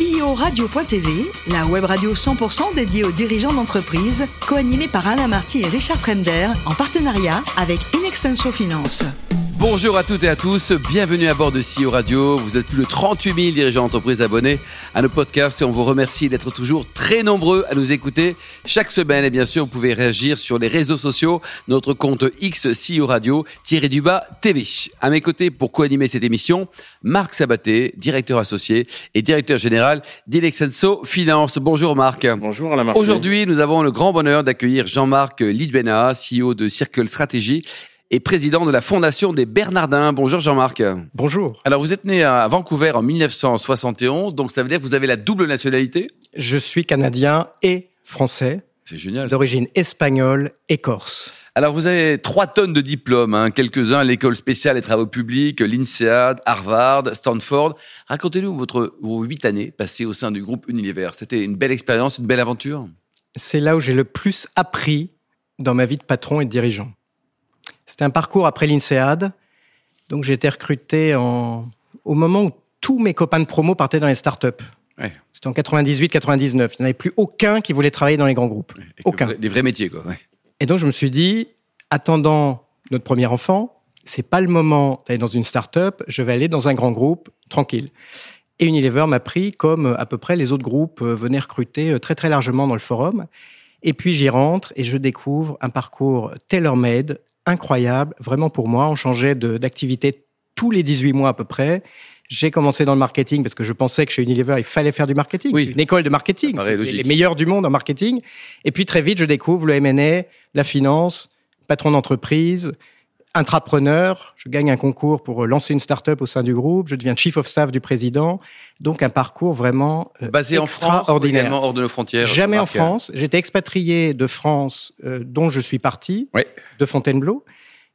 CEO Radio.tv, la web radio 100% dédiée aux dirigeants d'entreprise, co-animée par Alain Marty et Richard Fremder, en partenariat avec Inextenso Finance. Bonjour à toutes et à tous, bienvenue à bord de CEO Radio. Vous êtes plus de 38 000 dirigeants d'entreprise abonnés à nos podcasts et on vous remercie d'être toujours très nombreux à nous écouter chaque semaine. Et bien sûr, vous pouvez réagir sur les réseaux sociaux, notre compte X CEO Radio, tiré du bas TV. À mes côtés pour co-animer cette émission, Marc Sabaté, directeur associé et directeur général d'Ilexenso Finance. Bonjour Marc. Bonjour Alain. Aujourd'hui, nous avons le grand bonheur d'accueillir Jean-Marc Lidbena, CEO de Circle Stratégie et président de la Fondation des Bernardins. Bonjour Jean-Marc. Bonjour. Alors vous êtes né à Vancouver en 1971, donc ça veut dire que vous avez la double nationalité? Je suis canadien et français. C'est génial. D'origine espagnole et corse. Alors vous avez trois tonnes de diplômes, hein, quelques-uns à l'école spéciale et travaux publics, l'INSEAD, Harvard, Stanford. Racontez-nous votre, vos huit années passées au sein du groupe Unilever. C'était une belle expérience, une belle aventure? C'est là où j'ai le plus appris dans ma vie de patron et de dirigeant. C'était un parcours après l'INSEAD. Donc j'ai été recruté en... au moment où tous mes copains de promo partaient dans les startups. Ouais. C'était en 98-99. Il n'y en avait plus aucun qui voulait travailler dans les grands groupes. Et Aucun. Des vrais métiers, quoi. ouais. Et donc je me suis dit, attendant notre premier enfant, c'est pas le moment d'aller dans une start-up, je vais aller dans un grand groupe, tranquille. Et Unilever m'a pris comme à peu près les autres groupes euh, venaient recruter euh, très très largement dans le forum. Et puis j'y rentre et je découvre un parcours tailor-made, incroyable, vraiment pour moi. On changeait d'activité tous les 18 mois à peu près. J'ai commencé dans le marketing parce que je pensais que chez Unilever, il fallait faire du marketing. Oui. C'est une école de marketing. C'est les meilleurs du monde en marketing. Et puis très vite, je découvre le M&A, la finance, patron d'entreprise, intrapreneur. Je gagne un concours pour lancer une start-up au sein du groupe. Je deviens chief of staff du président. Donc un parcours vraiment euh, Basé en France, hors de nos frontières. Jamais en France. J'étais expatrié de France, euh, dont je suis parti, Ouais. de Fontainebleau.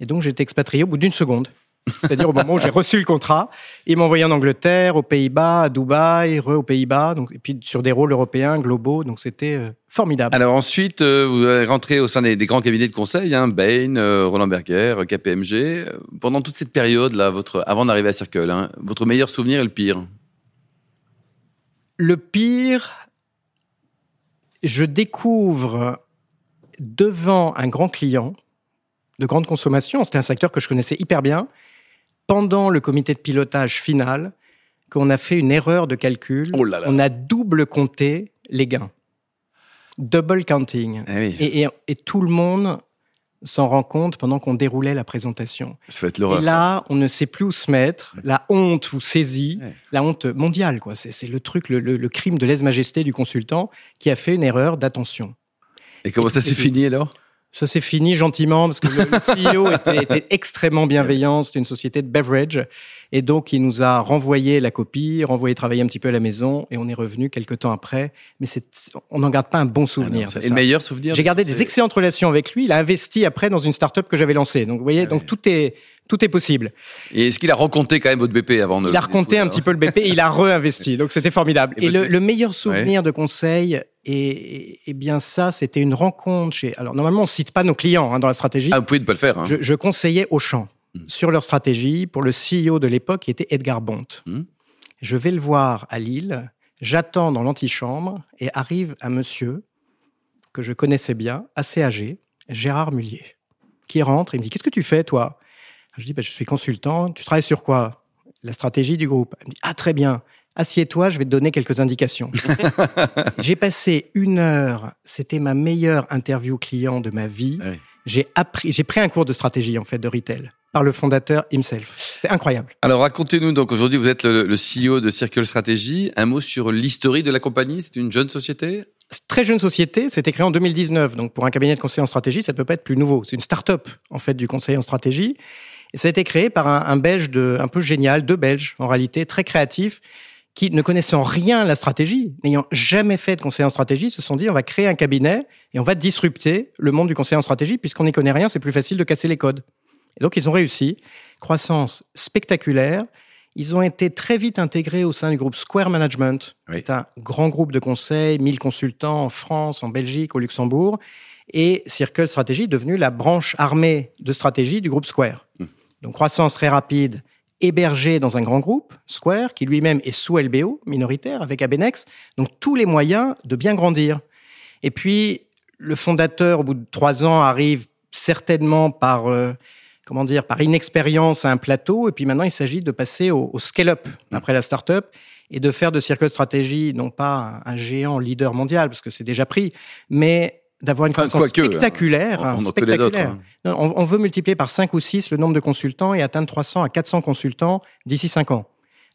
Et donc, j'étais expatrié au bout d'une seconde. C'est-à-dire au moment où j'ai reçu le contrat. Ils m'ont envoyé en Angleterre, aux Pays-Bas, à Dubaï, re aux Pays-Bas, donc, et puis sur des rôles européens, globaux. Donc, c'était euh, formidable. Alors ensuite, euh, vous allez rentrer au sein des, des grands cabinets de conseil, hein, Bain, euh, Roland Berger, KPMG. Pendant toute cette période-là, votre, avant d'arriver à Circle, hein, votre meilleur souvenir et le pire Le pire, je découvre devant un grand client de grande consommation, c'était un secteur que je connaissais hyper bien, pendant le comité de pilotage final, qu'on a fait une erreur de calcul. Oh là là. On a double compté les gains. Double counting. Eh oui, Et, et- et tout le monde s'en rend compte pendant qu'on déroulait la présentation. ça va être Et l'horreur. ça. là, on ne sait plus où se mettre. La honte vous saisit, Ouais. la honte mondiale, quoi. C'est c'est le truc, le, le- le crime de lèse-majesté du consultant qui a fait une erreur d'attention. Et comment ça s'est fini alors? Ça s'est fini gentiment parce que le, CEO était extrêmement bienveillant. C'était une société de beverage. Et donc, il nous a renvoyé la copie, renvoyé travailler un petit peu à la maison et on est revenu quelques temps après. Mais c'est, on n'en garde pas un bon souvenir. Ah de Et ça. le meilleur souvenir J'ai gardé c'est- des excellentes relations avec lui. Il a investi après dans une start-up que j'avais lancée. Donc, vous voyez, Ah donc ouais. tout est, tout est possible. Et est-ce qu'il a raconté quand même votre BP avant de Il a raconté un petit peu le BP et il a réinvesti. Donc c'était formidable. Et Et le, votre- le meilleur souvenir de conseil, et, et bien ça, c'était une rencontre chez. Alors normalement, on cite pas nos clients hein, dans la stratégie. Ah, vous pouvez ne pas le faire. Hein. je, je conseillais Auchan Mm. sur leur stratégie pour le CEO de l'époque qui était Edgar Bont. Mm. Je vais le voir à Lille. J'attends dans l'antichambre et arrive un monsieur que je connaissais bien, assez âgé, Gérard Mullier, qui rentre et me dit Qu'est-ce que tu fais, toi? Je dis bah, Je suis consultant. Tu travailles sur quoi? La stratégie du groupe. Il me dit Ah, très bien. Assieds-toi, je vais te donner quelques indications. J'ai passé une heure. C'était ma meilleure interview client de ma vie. Oui. J'ai appris, j'ai pris un cours de stratégie en fait de retail par le fondateur himself. C'était incroyable. Alors racontez-nous, donc aujourd'hui vous êtes le, le CEO de Circle Strategy. Un mot sur l'historique de la compagnie. C'est une jeune société? Très jeune société, c'était créé en 2019. Donc pour un cabinet de conseil en stratégie, ça ne peut pas être plus nouveau. C'est une start-up en fait du conseil en stratégie. Et ça a été créé par un, un Belge de, un peu génial, deux Belges en réalité, très créatifs, qui ne connaissant rien à la stratégie, n'ayant jamais fait de conseil en stratégie, se sont dit on va créer un cabinet et on va disrupter le monde du conseil en stratégie puisqu'on n'y connaît rien, c'est plus facile de casser les codes. Et donc ils ont réussi, croissance spectaculaire. Ils ont été très vite intégrés au sein du groupe Square Management. Oui. C'est un grand groupe de conseil, 1000 consultants en France, en Belgique, au Luxembourg. Et Circle Strategy est devenu la branche armée de stratégie du groupe Square. Hmm. Donc croissance très rapide, hébergé dans un grand groupe, Square, qui lui-même est sous LBO, minoritaire, avec Abenex. Donc tous les moyens de bien grandir. Et puis, le fondateur, au bout de trois ans, arrive certainement par, euh, comment dire, par inexpérience à un plateau. Et puis maintenant, il s'agit de passer au, scale-up après la start-up et de faire de Circle Stratégie non pas un, géant leader mondial, parce que c'est déjà pris, mais d'avoir une croissance spectaculaire. on, spectaculaire. Hein. On, on, veut multiplier par 5 ou 6 le nombre de consultants et atteindre 300 à 400 consultants d'ici 5 ans.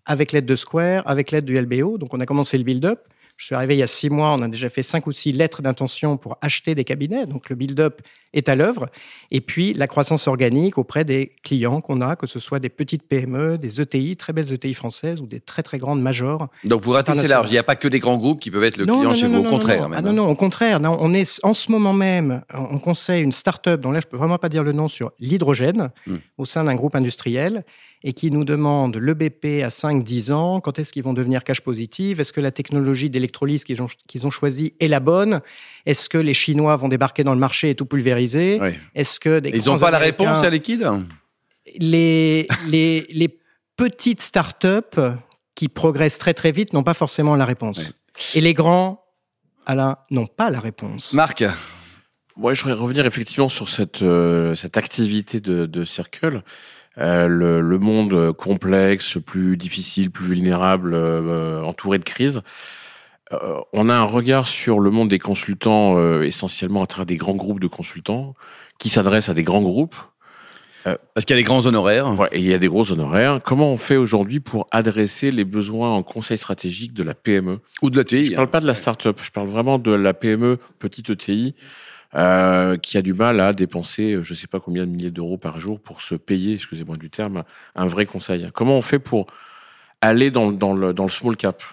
Avec l'aide de Square, avec l'aide du LBO. Donc on a commencé le build-up. Je suis arrivé il y a six mois, on a déjà fait cinq ou six lettres d'intention pour acheter des cabinets, donc le build-up est à l'œuvre. Et puis la croissance organique auprès des clients qu'on a, que ce soit des petites PME, des ETI, très belles ETI françaises ou des très très grandes majors. Donc vous ratissez large, il n'y a pas que des grands groupes qui peuvent être le client chez vous, au contraire. Ah, non, non, au contraire. Non, on est en ce moment même, on conseille une start-up dont là je peux vraiment pas dire le nom sur l'hydrogène hmm. au sein d'un groupe industriel et qui nous demandent le BP à 5-10 ans, quand est-ce qu'ils vont devenir cash positive, est-ce que la technologie d'électrolyse qu'ils ont, qu'ils ont choisie est la bonne, est-ce que les Chinois vont débarquer dans le marché et tout pulvériser, est-ce que des Ils n'ont pas la réponse à liquide? Les, les, les petites startups qui progressent très très vite n'ont pas forcément la réponse. Et les grands, Alain, n'ont pas la réponse. Marc? Ouais, je voudrais revenir effectivement sur cette, euh, cette activité de, de Circle. Euh, le, le, monde complexe, plus difficile, plus vulnérable, euh, entouré de crises. Euh, on a un regard sur le monde des consultants euh, essentiellement à travers des grands groupes de consultants qui s'adressent à des grands groupes. Parce qu'il y a des grands honoraires. Ouais, et il y a des gros honoraires. Comment on fait aujourd'hui pour adresser les besoins en conseil stratégique de la PME Ou de l'ETI Je parle pas de la start-up, je parle vraiment de la PME, petite ETI, euh, qui a du mal à dépenser, euh, je ne sais pas combien de milliers d'euros par jour pour se payer, excusez-moi du terme, un vrai conseil. Comment on fait pour aller dans, dans, le, dans le small cap?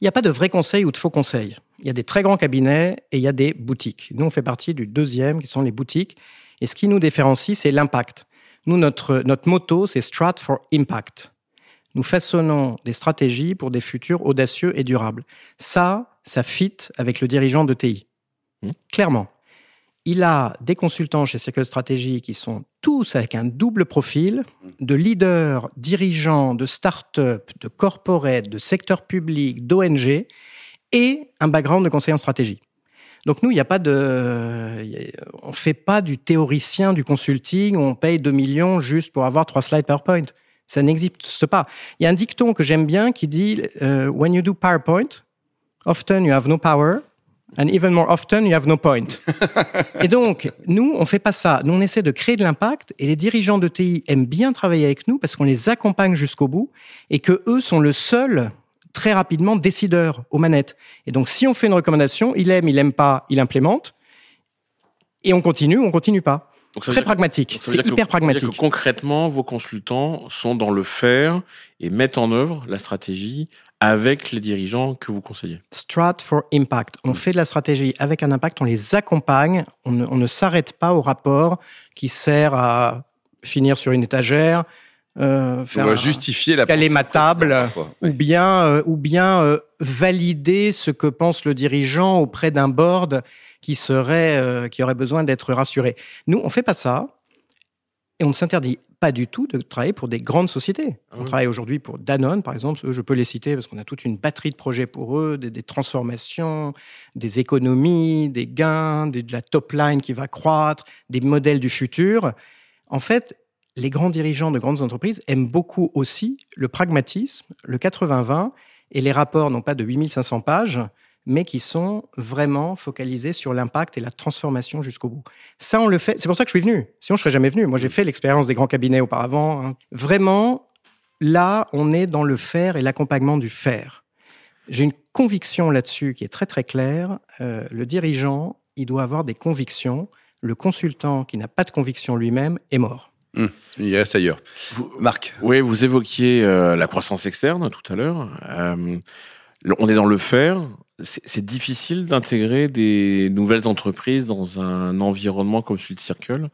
Il n'y a pas de vrai conseil ou de faux conseil. Il y a des très grands cabinets et il y a des boutiques. Nous, on fait partie du deuxième, qui sont les boutiques. Et ce qui nous différencie, c'est l'impact. Nous, notre, notre motto, c'est Strat for Impact. Nous façonnons des stratégies pour des futurs audacieux et durables. Ça, ça fit avec le dirigeant de TI. Mmh. Clairement. Il a des consultants chez Circle Strategy qui sont tous avec un double profil de leaders, dirigeants, de start-up, de corporate, de secteur public, d'ONG et un background de conseiller en stratégie. Donc nous, il n'y a pas de, on fait pas du théoricien du consulting où on paye 2 millions juste pour avoir trois slides PowerPoint. Ça n'existe pas. Il y a un dicton que j'aime bien qui dit euh, When you do PowerPoint, often you have no power, And even more often, you have no point. et donc, nous, on fait pas ça. Nous, on essaie de créer de l'impact et les dirigeants de TI aiment bien travailler avec nous parce qu'on les accompagne jusqu'au bout et que eux sont le seul très rapidement décideur aux manettes. Et donc, si on fait une recommandation, il aime, il aime pas, il implémente et on continue, on continue pas. Très pragmatique. C'est hyper pragmatique. Que concrètement, vos consultants sont dans le faire et mettent en œuvre la stratégie avec les dirigeants que vous conseillez Strat for Impact. On fait de la stratégie avec un impact, on les accompagne, on ne, s'arrête pas au rapport qui sert à finir sur une étagère, euh, faire justifier la caler ma table, ou bien, euh, ou bien euh, valider ce que pense le dirigeant auprès d'un board qui serait, euh, qui aurait besoin d'être rassuré. Nous, on fait pas ça. Et on ne s'interdit pas du tout de travailler pour des grandes sociétés. Ah on travaille aujourd'hui pour Danone, par exemple. je peux les citer parce qu'on a toute une batterie de projets pour eux, des, transformations, des économies, des gains, de la top line qui va croître, des modèles du futur. En fait, les grands dirigeants de grandes entreprises aiment beaucoup aussi le pragmatisme, le 80-20 et les rapports, non pas de 8500 pages, mais qui sont vraiment focalisés sur l'impact et la transformation jusqu'au bout. Ça, on le fait. C'est pour ça que je suis venu. Sinon, je serais jamais venu. Moi, j'ai fait l'expérience des grands cabinets auparavant. Hein. Vraiment, là, on est dans le faire et l'accompagnement du faire. J'ai une conviction là-dessus qui est très très claire. Euh, le dirigeant, il doit avoir des convictions. Le consultant qui n'a pas de conviction lui-même est mort. Hum, il reste ailleurs. Marc. Oui, vous évoquiez euh, la croissance externe tout à l'heure. Euh, on est dans le faire c'est difficile d'intégrer des nouvelles entreprises dans un environnement comme celui de Circle.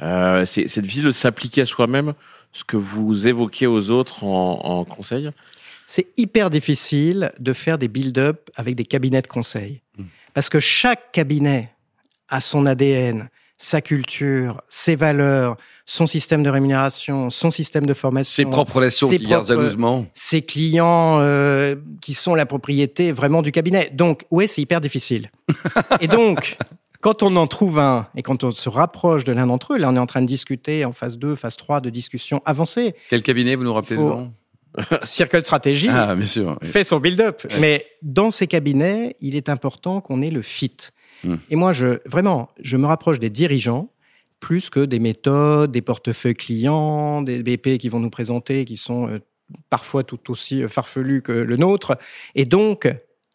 Euh, c'est difficile de s'appliquer à soi-même ce que vous évoquez aux autres en, conseil. C'est hyper difficile de faire des build-up avec des cabinets de conseil. Hmm. Parce que chaque cabinet a son ADN, sa culture, ses valeurs, son système de rémunération, son système de formation, ses propres relations ses propres- jalousement. ses clients euh, qui sont la propriété vraiment du cabinet. Donc, ouais, c'est hyper difficile. et donc, quand on en trouve un et quand on se rapproche de l'un d'entre eux, là, on est en train de discuter en phase 2, phase 3 de discussion avancée. Quel cabinet, vous nous rappelez faut- le nom Circle Stratégie Ah, bien sûr. oui. fait son build-up. Mais dans ces cabinets, il est important qu'on ait le fit. Et moi, je, vraiment, je me rapproche des dirigeants plus que des méthodes, des portefeuilles clients, des BP qui vont nous présenter, qui sont euh, parfois tout aussi euh, farfelus que le nôtre. Et donc,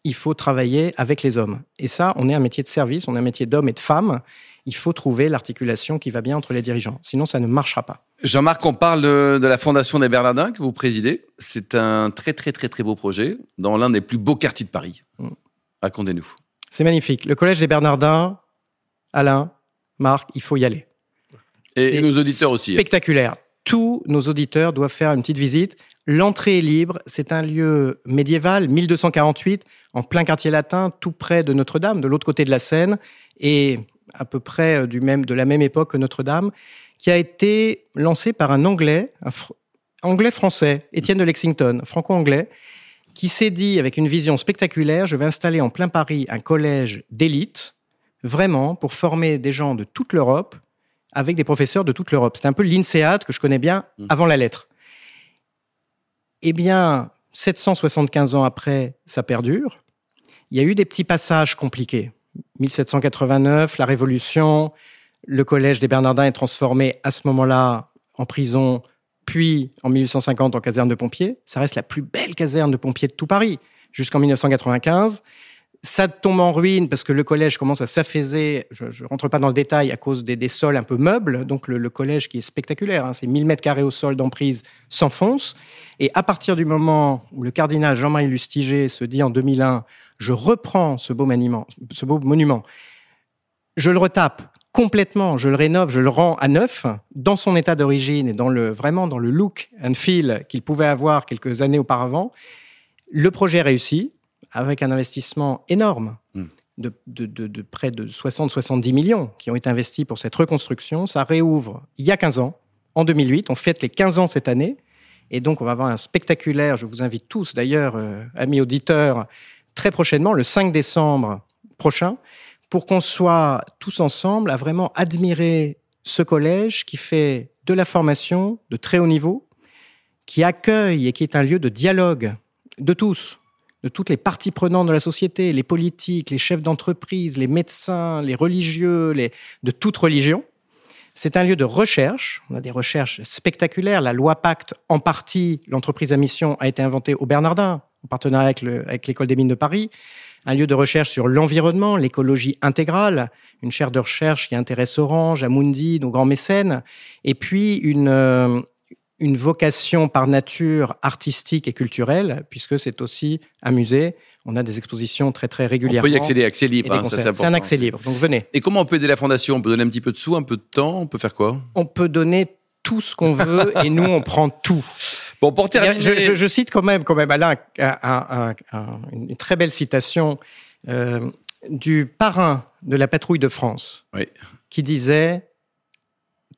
il faut travailler avec les hommes. Et ça, on est un métier de service, on est un métier d'hommes et de femmes. Il faut trouver l'articulation qui va bien entre les dirigeants. Sinon, ça ne marchera pas. Jean-Marc, on parle de, de la Fondation des Bernardins que vous présidez. C'est un très, très, très, très beau projet dans l'un des plus beaux quartiers de Paris. Mm. Racontez-nous. C'est magnifique. Le Collège des Bernardins, Alain, Marc, il faut y aller. Et nos auditeurs aussi. Spectaculaire. Tous nos auditeurs doivent faire une petite visite. L'entrée est libre. C'est un lieu médiéval, 1248, en plein quartier latin, tout près de Notre-Dame, de l'autre côté de la Seine, et à peu près euh, du même, de la même époque que Notre-Dame, qui a été lancé par un Anglais, un fr- Anglais-français, Étienne de Lexington, franco-anglais, qui s'est dit avec une vision spectaculaire, je vais installer en plein Paris un collège d'élite, vraiment pour former des gens de toute l'Europe avec des professeurs de toute l'Europe. C'était un peu l'INSEAD que je connais bien Mm. avant la lettre. Eh bien, 775 ans après, ça perdure. Il y a eu des petits passages compliqués. 1789, la Révolution, le collège des Bernardins est transformé à ce moment-là en prison, puis en 1850 en caserne de pompiers. Ça reste la plus belle caserne de pompiers de tout Paris, jusqu'en 1995. Ça tombe en ruine parce que le collège commence à s'affaiser. Je ne rentre pas dans le détail à cause des, des sols un peu meubles. Donc le, collège qui est spectaculaire, hein, c'est 1000 mètres carrés au sol d'emprise, s'enfonce. Et à partir du moment où le cardinal Jean-Marie Lustiger se dit en 2001, je reprends ce beau ce beau monument, je le retape complètement, je le rénove, je le rends à neuf dans son état d'origine et dans le vraiment dans le look and feel qu'il pouvait avoir quelques années auparavant. Le projet réussit avec un investissement énorme Mm. de, de- de- de près de 60-70 millions qui ont été investis pour cette reconstruction. Ça réouvre il y a 15 ans, en 2008. On fête les 15 ans cette année. Et donc, on va avoir un spectaculaire, je vous invite tous d'ailleurs, euh, amis auditeurs, très prochainement, le 5 décembre prochain, pour qu'on soit tous ensemble à vraiment admirer ce collège qui fait de la formation de très haut niveau, qui accueille et qui est un lieu de dialogue de tous, de toutes les parties prenantes de la société, les politiques, les chefs d'entreprise, les médecins, les religieux, de toute religion. C'est un lieu de recherche. On a des recherches spectaculaires. La loi Pacte, en partie, l'entreprise à mission a été inventée au Bernardin, en partenariat avec l'école des mines de Paris. Un lieu de recherche sur l'environnement, l'écologie intégrale, une chaire de recherche qui intéresse Orange, Amundi, nos grands mécènes. Et puis une, euh, une vocation par nature artistique et culturelle, puisque c'est aussi un musée. On a des expositions très très On régulièrement. peut y accéder, accès libre. hein, c'est un accès libre. Donc venez. Et comment on peut aider la Fondation? On peut donner un petit peu de sous, un peu de temps? On peut faire quoi? On peut donner tout ce qu'on veut et nous on prend tout. Bon, pour terminer. Je, je- je cite quand même, quand même Alain, un- un- un- un- une très belle citation euh, du parrain de la patrouille de France, Oui. qui disait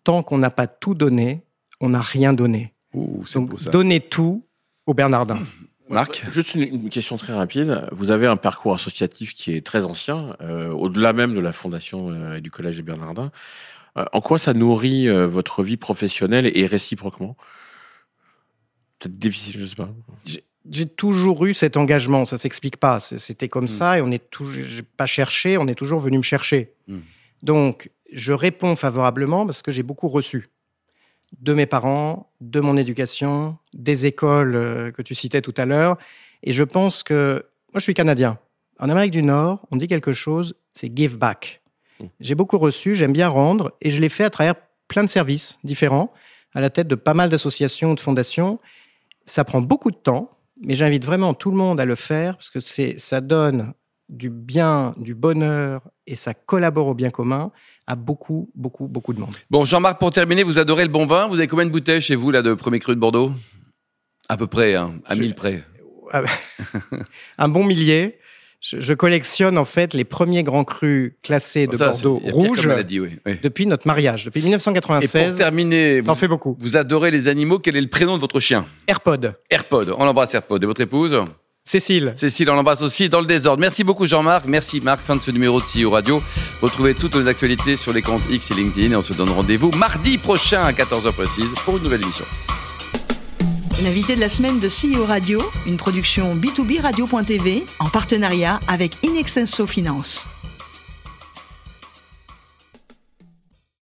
Tant qu'on n'a pas tout donné, on n'a rien donné. Ouh, Donc beau ça. donnez tout aux Bernardins. Marc Juste une, une question très rapide. Vous avez un parcours associatif qui est très ancien, euh, au-delà même de la fondation euh, et du collège des Bernardins. Euh, en quoi ça nourrit euh, votre vie professionnelle et réciproquement? Peut-être difficile, je sais pas. J'ai toujours eu cet engagement, ça s'explique pas. C'était comme Mm. ça et on est toujours, pas cherché, on est toujours venu me chercher. Mm. Donc, je réponds favorablement parce que j'ai beaucoup reçu de mes parents, de mon éducation, des écoles euh, que tu citais tout à l'heure. Et je pense que moi, je suis canadien. En Amérique du Nord, on dit quelque chose, c'est give back. Mm. J'ai beaucoup reçu, j'aime bien rendre et je l'ai fait à travers plein de services différents, à la tête de pas mal d'associations, de fondations. Ça prend beaucoup de temps, mais j'invite vraiment tout le monde à le faire parce que c'est, ça donne du bien, du bonheur et ça collabore au bien commun à beaucoup, beaucoup, beaucoup de monde. Bon, Jean-Marc, pour terminer, vous adorez le bon vin. Vous avez combien de bouteilles chez vous, là, de premier cru de Bordeaux? À peu près, hein, à Je- 1000 près. Un bon millier. Je, je collectionne en fait les premiers grands crus classés de Ça, Bordeaux rouge maladie, oui, oui. depuis notre mariage, depuis Et pour 1996. terminer, Ça en vous, fait beaucoup. vous adorez les animaux. Quel est le prénom de votre chien? AirPod. AirPod. On l'embrasse AirPod. Et votre épouse? Cécile. Cécile, on l'embrasse aussi dans le désordre. Merci beaucoup Jean-Marc. Merci Marc. Fin de ce numéro de CEO Radio. Retrouvez toutes nos actualités sur les comptes X et LinkedIn. Et on se donne rendez-vous mardi prochain à 14h précise pour une nouvelle émission. L'invité de la semaine de CEO Radio, une production B2B Radio.tv en partenariat avec Inextenso Finance.